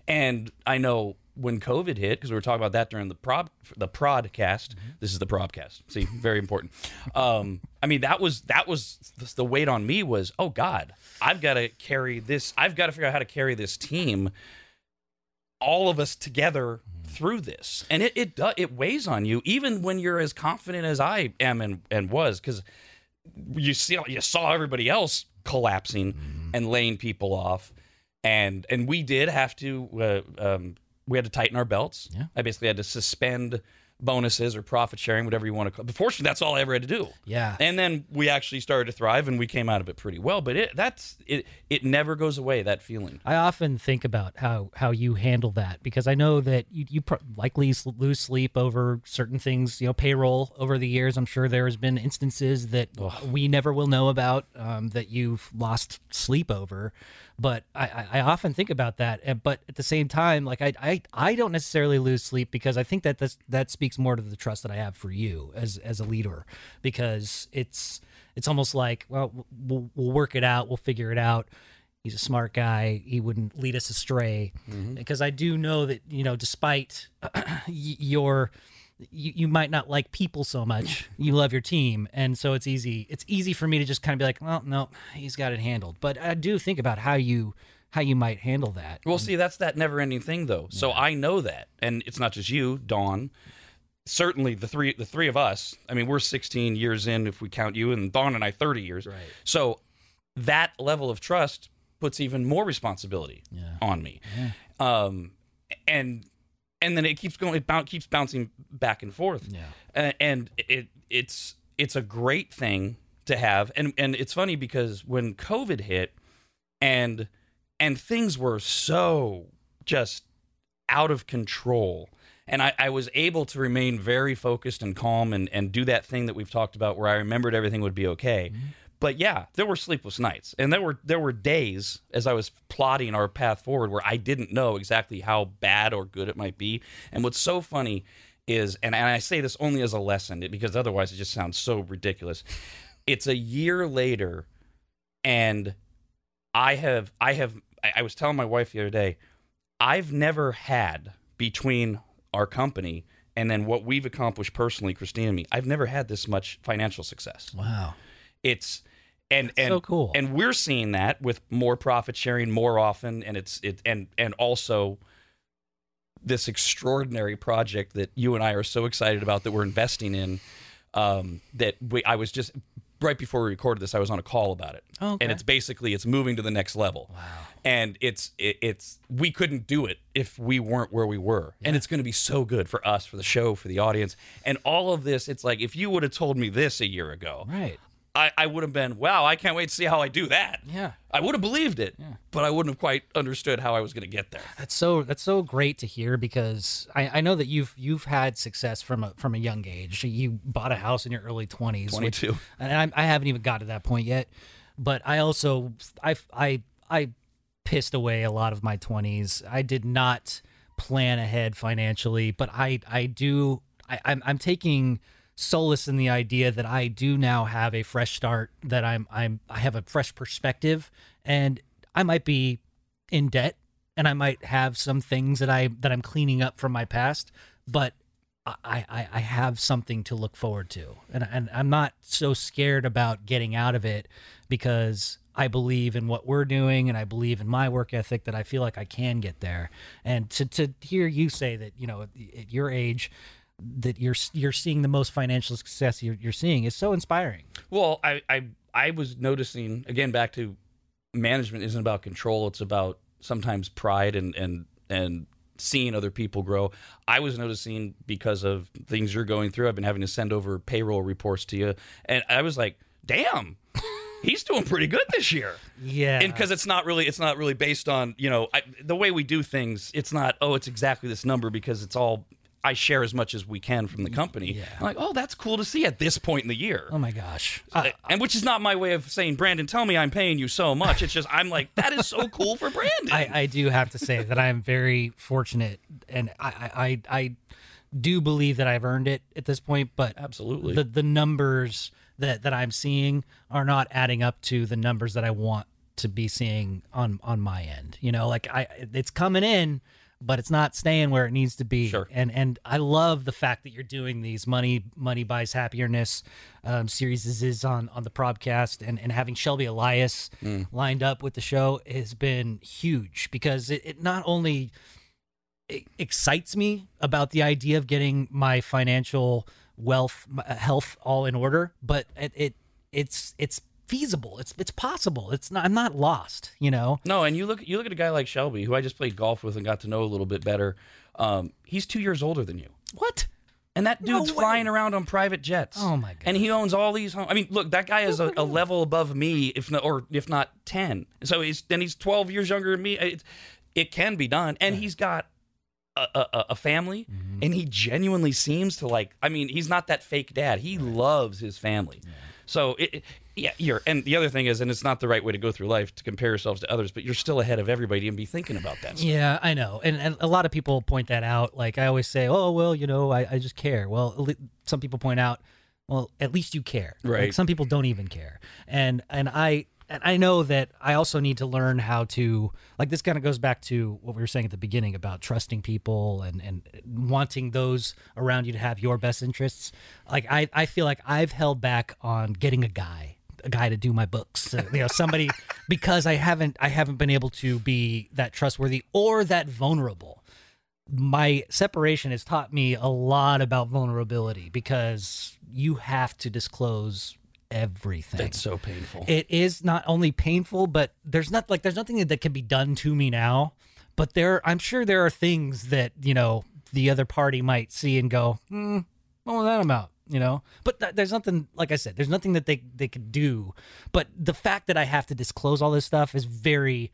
And i know when covid hit because we were talking about that during the prod the prodcast. This is the prodcast. See very important. Um i mean that was that was the, weight on me was oh god i've got to carry this i've got to figure out how to carry this team all of us together through this. And it it it weighs on you even when you're as confident as I am and and was cuz you see you saw everybody else collapsing and laying people off. And and we did have to uh, um, we had to tighten our belts Yeah. I basically had to suspend bonuses or profit sharing whatever you want to call it. But fortunately that's all I ever had to do yeah and then we actually started to thrive and we came out of it pretty well but it that's it it never goes away that feeling I often think about how how you handle that because I know that you you pro- likely lose sleep over certain things, you know, payroll over the years. I'm sure there has been instances that we never will know about um, that you've lost sleep over. But I, I, I often think about that. But at the same time, like I, I I don't necessarily lose sleep because I think that that's, that speaks more to the trust that I have for you as as a leader because it's it's almost like well we'll, we'll work it out, we'll figure it out. He's a smart guy. He wouldn't lead us astray. Mm-hmm. Because i do know that you know despite your you, you might not like people so much you love your team and so it's easy it's easy for me to just kind of be like well no he's got it handled but i do think about how you how you might handle that Well, see, that's that never-ending thing, though. So I know that, and it's not just you, Dawn. Certainly, the three, the three of us. I mean, we're 16 years in if we count you, and Dawn and I 30 years. Right. So that level of trust puts even more responsibility Yeah. on me. Um, and and then it keeps going. It boun keeps bouncing back and forth. Yeah. Uh, and it it's it's a great thing to have. And and it's funny because when COVID hit, and and things were so just out of control. And I, I was able to remain very focused and calm and, and do that thing that we've talked about where I remembered everything would be okay. But yeah, there were sleepless nights, and there were there were days as I was plotting our path forward where I didn't know exactly how bad or good it might be. And what's so funny is, and, and I say this only as a lesson because otherwise it just sounds so ridiculous. It's a year later, and I have I have I, was telling my wife the other day, I've never had between our company and then what we've accomplished personally, Christina and me, I've never had this much financial success. Wow. It's and and so cool. and we're seeing that with more profit sharing more often, and it's it and and also this extraordinary project that you and I are so excited about that we're investing in. Um, that we, I was just right before we recorded this, I was on a call about it, Oh, okay. and it's basically it's moving to the next level. Wow. And it's it, it's we couldn't do it if we weren't where we were, and it's going to be so good for us, for the show, for the audience, and all of this. It's like if you would have told me this a year ago, Right. I, I would have been, wow, I can't wait to see how I do that. Yeah. I would have believed it, but I wouldn't have quite understood how I was going to get there. That's so that's so great to hear because I, I know that you've you've had success from a from a young age. You bought a house in your early twenties, 22. and I, I haven't even got to that point yet. But I also I I I pissed away a lot of my twenties. I did not plan ahead financially, but I I do I, I'm I'm taking solace in the idea that I do now have a fresh start, that I'm I'm I have a fresh perspective, and I might be in debt, and I might have some things that I that I'm cleaning up from my past, but I, I, I have something to look forward to. And, and I'm not so scared about getting out of it because I believe in what we're doing and I believe in my work ethic that I feel like I can get there. And to, to hear you say that, you know, at, at your age, that you're you're seeing the most financial success you're, you're seeing is so inspiring. Well, I, I I was noticing again back to management isn't about control; it's about sometimes pride and and and seeing other people grow. I was noticing because of things you're going through. I've been having to send over payroll reports to you, and I was like, "Damn, he's doing pretty good this year." Yeah. and because it's not really it's not really based on you know I, the way we do things it's not oh it's exactly this number because it's all i share as much as we can from the company Yeah. I'm like oh that's cool to see at this point in the year oh my gosh. Uh, and which is not my way of saying brandon tell me i'm paying you so much it's just i'm like that is so cool for brandon I, I do have to say that I am very fortunate, and I, I, I, I do believe that I've earned it at this point. But Absolutely. the the numbers that that I'm seeing are not adding up to the numbers that I want to be seeing on on my end. You know, like I, it's coming in. But it's not staying where it needs to be, Sure. and and I love the fact that you're doing these money money buys happiness um, series is, on on the podcast, and and having Shelby Elias lined up with the show has been huge because it, it not only it excites me about the idea of getting my financial wealth my health all in order but it, it it's it's feasible it's it's possible it's not i'm not lost you know no and you look you look at a guy like shelby who i just played golf with and got to know a little bit better um, he's two years older than you what And that dude's way. flying around on private jets. Oh, my God. And he owns all these. Home- I mean, look, that guy is a, a level above me, if not, or if not ten. So he's then he's twelve years younger than me. It, it can be done, and he's got a, a, a family, Mm-hmm. and he genuinely seems to like. I mean, he's not that fake dad. He loves his family. So it, it- yeah, you're. And the other thing is, and it's not the right way to go through life to compare yourselves to others, but you're still ahead of everybody and be thinking about that. stuff. Yeah, I know, and, and a lot of people point that out. Like I always say, "Oh well, you know, I, I just care." Well, some people point out, "Well, at least you care." Like, Right. some people don't even care, and and I and I know that I also need to learn how to like this. Kind of goes back to what we were saying at the beginning about trusting people and and wanting those around you to have your best interests. Like I I feel like I've held back on getting a guy a guy to do my books. Uh, you know somebody because i haven't i haven't been able to be that trustworthy or that vulnerable. My separation has taught me a lot about vulnerability because you have to disclose everything. That's so painful. it is not only painful but there's not like there's nothing that can be done to me now. But there i'm sure there are things that you know the other party might see and go hmm what was that about you know but th- there's nothing like i said there's nothing that they they could do but the fact that i have to disclose all this stuff is very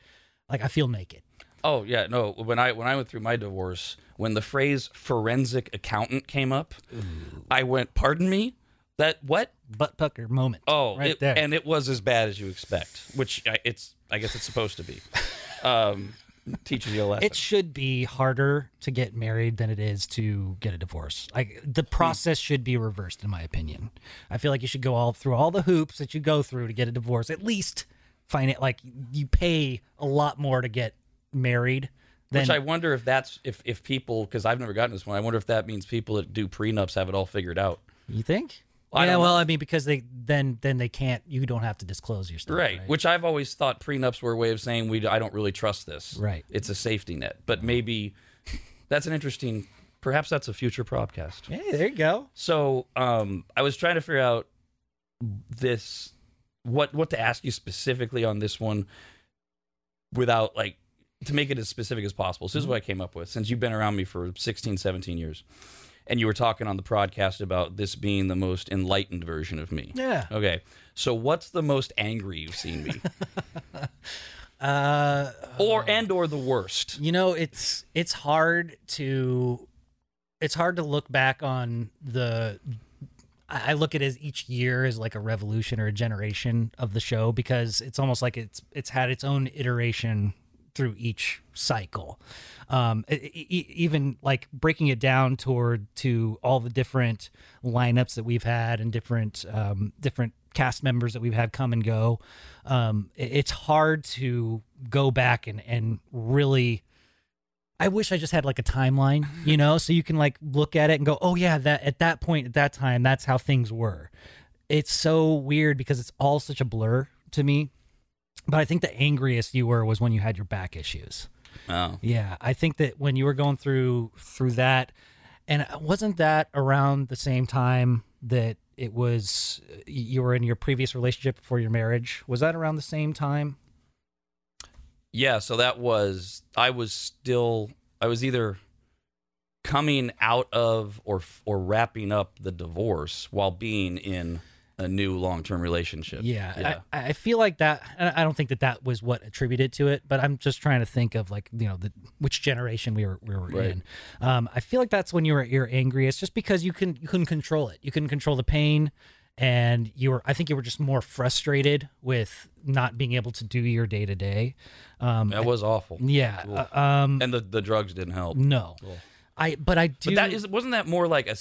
like i feel naked Oh yeah, no. When I when I went through my divorce, when the phrase forensic accountant came up, I went, "Pardon me." That what? butt pucker moment. Oh, right it- there. and it was as bad as you expect, which I, it's. I guess it's supposed to be. Um, teaches you a lesson. it should be harder to get married than it is to get a divorce. Like Hmm. the process should be reversed, in my opinion. I feel like you should go all through all the hoops that you go through to get a divorce. At least find it like you pay a lot more to get married than Which I wonder if that's if if people because I've never gotten this one. I wonder if that means people that do prenups have it all figured out. you think. I yeah, well, I mean, because they then then they can't. You don't have to disclose your stuff, Right. right? Which I've always thought prenups were a way of saying we I don't really trust this. Right. It's a safety net, but maybe that's an interesting. Perhaps that's a future podcast. Hey, there you go. So um, I was trying to figure out this what what to ask you specifically on this one without like to make it as specific as possible. So this is what I came up with since you've been around me for 16 17 years and you were talking on the podcast about this being the most enlightened version of me. Yeah. Okay. So what's the most angry you've seen me Uh, or and or the worst? you know, it's it's hard to it's hard to look back on the. I I look at it as each year as like a revolution or a generation of the show because it's almost like it's it's had its own iteration through each cycle. Um, even like breaking it down toward to all the different lineups that we've had and different um, different cast members that we've had come and go. Um, it- it's hard to go back and and really. I wish I just had like a timeline, you know, so you can like look at it and go, "Oh yeah, that at that point at that time, that's how things were." It's so weird because it's all such a blur to me. But I think the angriest you were was when you had your back issues. Oh. Yeah, I think that when you were going through through that, and wasn't that around the same time that it was you were in your previous relationship before your marriage? Was that around the same time? Yeah, so that was I was still I was either coming out of or or wrapping up the divorce while being in a new long-term relationship. Yeah, Yeah. I, I feel like that. I don't think that that was what attributed to it, but I'm just trying to think of like you know the which generation we were we were Right. in. Um, I feel like that's when you were at your angriest, just because you can you couldn't control it. You couldn't control the pain, and you were. I think you were just more frustrated with not being able to do your day to day. Um, that was awful. yeah. Uh, um, And the the drugs didn't help. no, I. But I do. But that is wasn't that more like a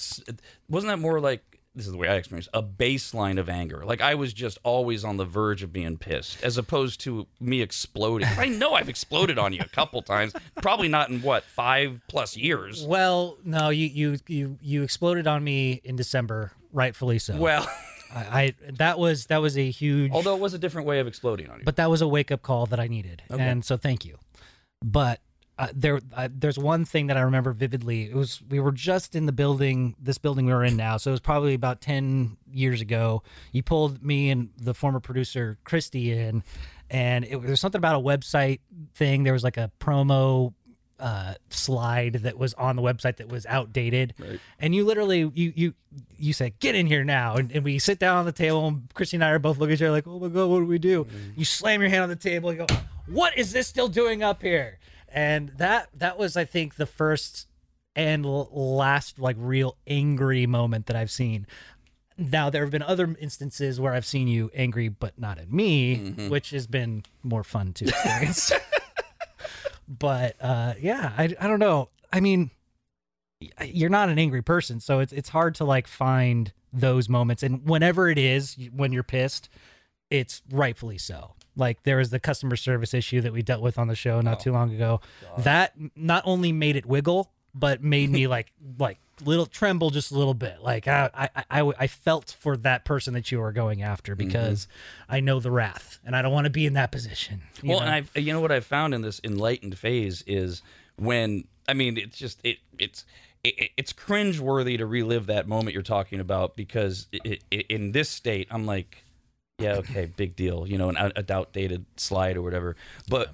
wasn't that more like this is the way I experienced a baseline of anger. Like I was just always on the verge of being pissed, as opposed to me exploding. I know I've exploded on you a couple times, probably not in what five plus years. Well, no, you you you you exploded on me in December, rightfully so. Well, I, I that was that was a huge. although it was a different way of exploding on you. but that was a wake up call that I needed, Okay. and so thank you. But uh, there, uh, there's one thing that I remember vividly. It was we were just in the building, this building we were in now, so it was probably about ten years ago. You pulled me and the former producer Christy in, and it was something about a website thing. There was like a promo uh slide that was on the website that was outdated Right. and you literally you you you said get in here now and, and we sit down on the table and christy and i are both looking at each other like oh my god what do we do you slam your hand on the table and go what is this still doing up here and that that was i think the first and last like real angry moment that i've seen. Now there have been other instances where i've seen you angry but not at me which has been more fun to experience. But uh yeah I, I don't know. I mean you're not an angry person so it's it's hard to like find those moments. And whenever it is when you're pissed it's rightfully so like there was the customer service issue that we dealt with on the show not Oh. too long ago that not only made it wiggle but made me like like little tremble just a little bit like I, I i i felt for that person that you were going after Mm-hmm. because i know the wrath and i don't want to be in that position well, know? and I've you know what I've found in this enlightened phase is when I mean it's just it it's it, it's cringeworthy to relive that moment you're talking about because it, it, in this state I'm like, yeah, okay, big deal, you know, an, a outdated slide or whatever, but.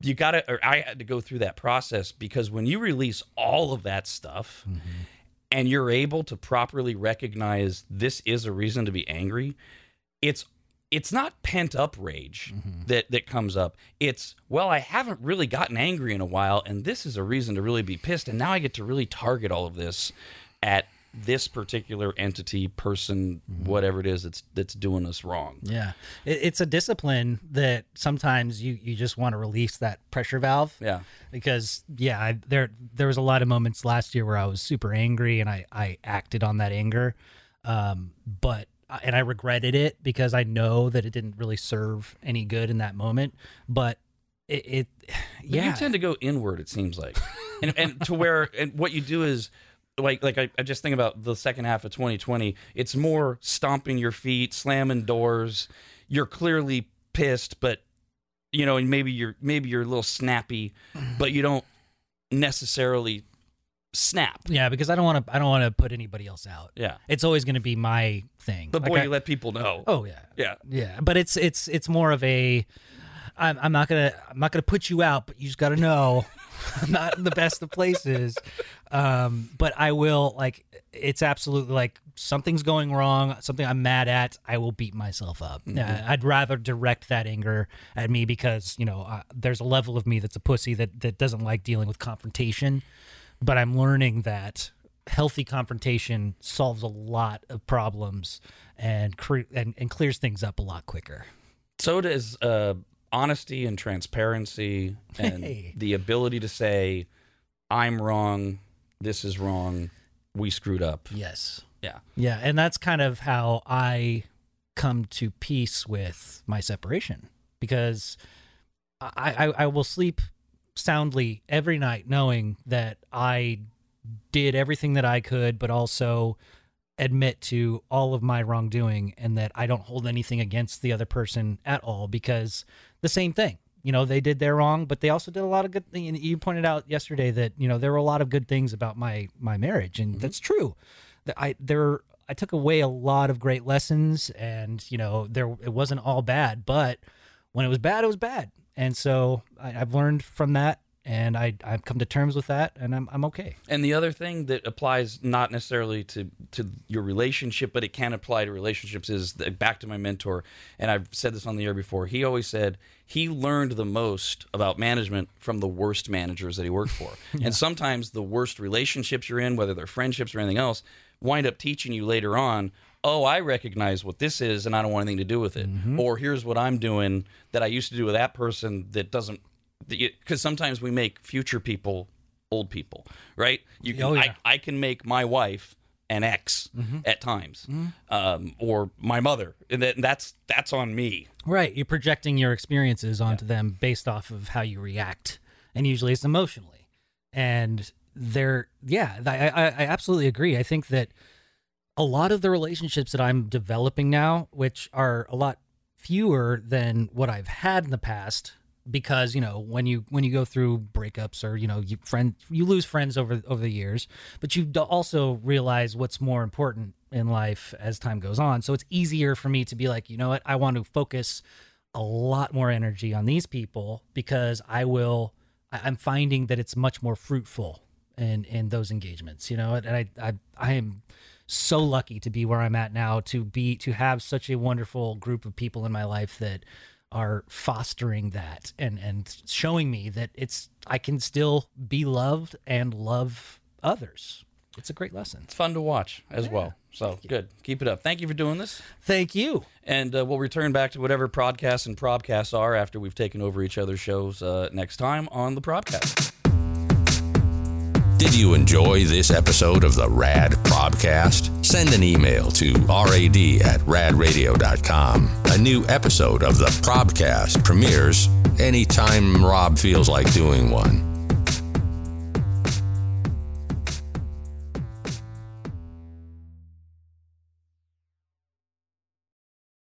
You gotta, or I had to go through that process because when you release all of that stuff mm-hmm. and you're able to properly recognize this is a reason to be angry, it's it's not pent up rage mm-hmm. that that comes up. It's well, I haven't really gotten angry in a while, and this is a reason to really be pissed. And now I get to really target all of this at this particular entity, person, whatever it is that's that's doing us wrong. Yeah, it, it's a discipline that sometimes you you just want to release that pressure valve. Yeah. because yeah, I, there there was a lot of moments last year where I was super angry and I I acted on that anger, um, but and I regretted it because I know that it didn't really serve any good in that moment. But it, it But yeah, you tend to go inward. It seems like, and and to where and what you do is. Like, like I, I just think about the second half of 2020. It's more stomping your feet, slamming doors. You're clearly pissed, but you know, and maybe you're maybe you're a little snappy, but you don't necessarily snap. yeah, because I don't want to I don't want to put anybody else out. Yeah, It's always going to be my thing. but Like boy, I- you let people know. oh yeah, Yeah, Yeah, but it's it's it's more of a I'm, I'm not gonna I'm not gonna put you out, but you just gotta know I'm not in the best of places. Um, but I will like it's absolutely like something's going wrong, something I'm mad at. I will beat myself up. Yeah, I'd rather direct that anger at me because you know uh, there's a level of me that's a pussy that that doesn't like dealing with confrontation. But I'm learning that healthy confrontation solves a lot of problems and cre- and, and clears things up a lot quicker. so does uh, honesty and transparency and Hey. the ability to say, "I'm wrong. This is wrong. We screwed up." Yes. Yeah. Yeah, and that's kind of how I come to peace with my separation because I, I, I will sleep soundly every night knowing that I did everything that I could, but also admit to all of my wrongdoing and that I don't hold anything against the other person at all because the same thing. You know, they did their wrong, but they also did a lot of good things. And you pointed out yesterday that, you know, there were a lot of good things about my my marriage, and mm-hmm. that's true. I there I took away a lot of great lessons and, you know, there it wasn't all bad, but when it was bad, it was bad. And so I, I've learned from that and I I've come to terms with that and I'm I'm okay. And the other thing that applies not necessarily to to your relationship, but it can apply to relationships is back to my mentor. And I've said this on the air before. He always said he learned the most about management from the worst managers that he worked for. And sometimes the worst relationships you're in, whether they're friendships or anything else, wind up teaching you later on. Oh, I recognize what this is, and I don't want anything to do with it. Mm-hmm. Or here's what I'm doing that I used to do with that person that doesn't because sometimes we make future people old people, right? You can, Oh, yeah. Mm-hmm. I, I can make my wife an ex at times, um, or my mother, and that, that's that's on me. Right. You're projecting your experiences onto them based off of how you react. And usually it's emotionally. And they're, yeah, I, I, I absolutely agree. I think that a lot of the relationships that I'm developing now, which are a lot fewer than what I've had in the past, because you know when you when you go through breakups or you know you friend you lose friends over over the years but you also realize what's more important in life as time goes on. So it's easier for me to be like you know what? I want to focus a lot more energy on these people because I will I'm finding that it's much more fruitful in in those engagements you know and I I I am so lucky to be where I'm at now to be to have such a wonderful group of people in my life that are fostering that and and showing me that it's I can still be loved and love others. It's a great lesson. It's fun to watch as well. So good, keep it up. Thank you for doing this, Thank you. and uh, we'll return back to whatever podcasts and probcasts are after we've taken over each other's shows uh, next time on the probcast. Did you enjoy this episode of the Rad Probcast? Send an email to rad at radradio.com. A new episode of the Probcast premieres anytime Rob feels like doing one.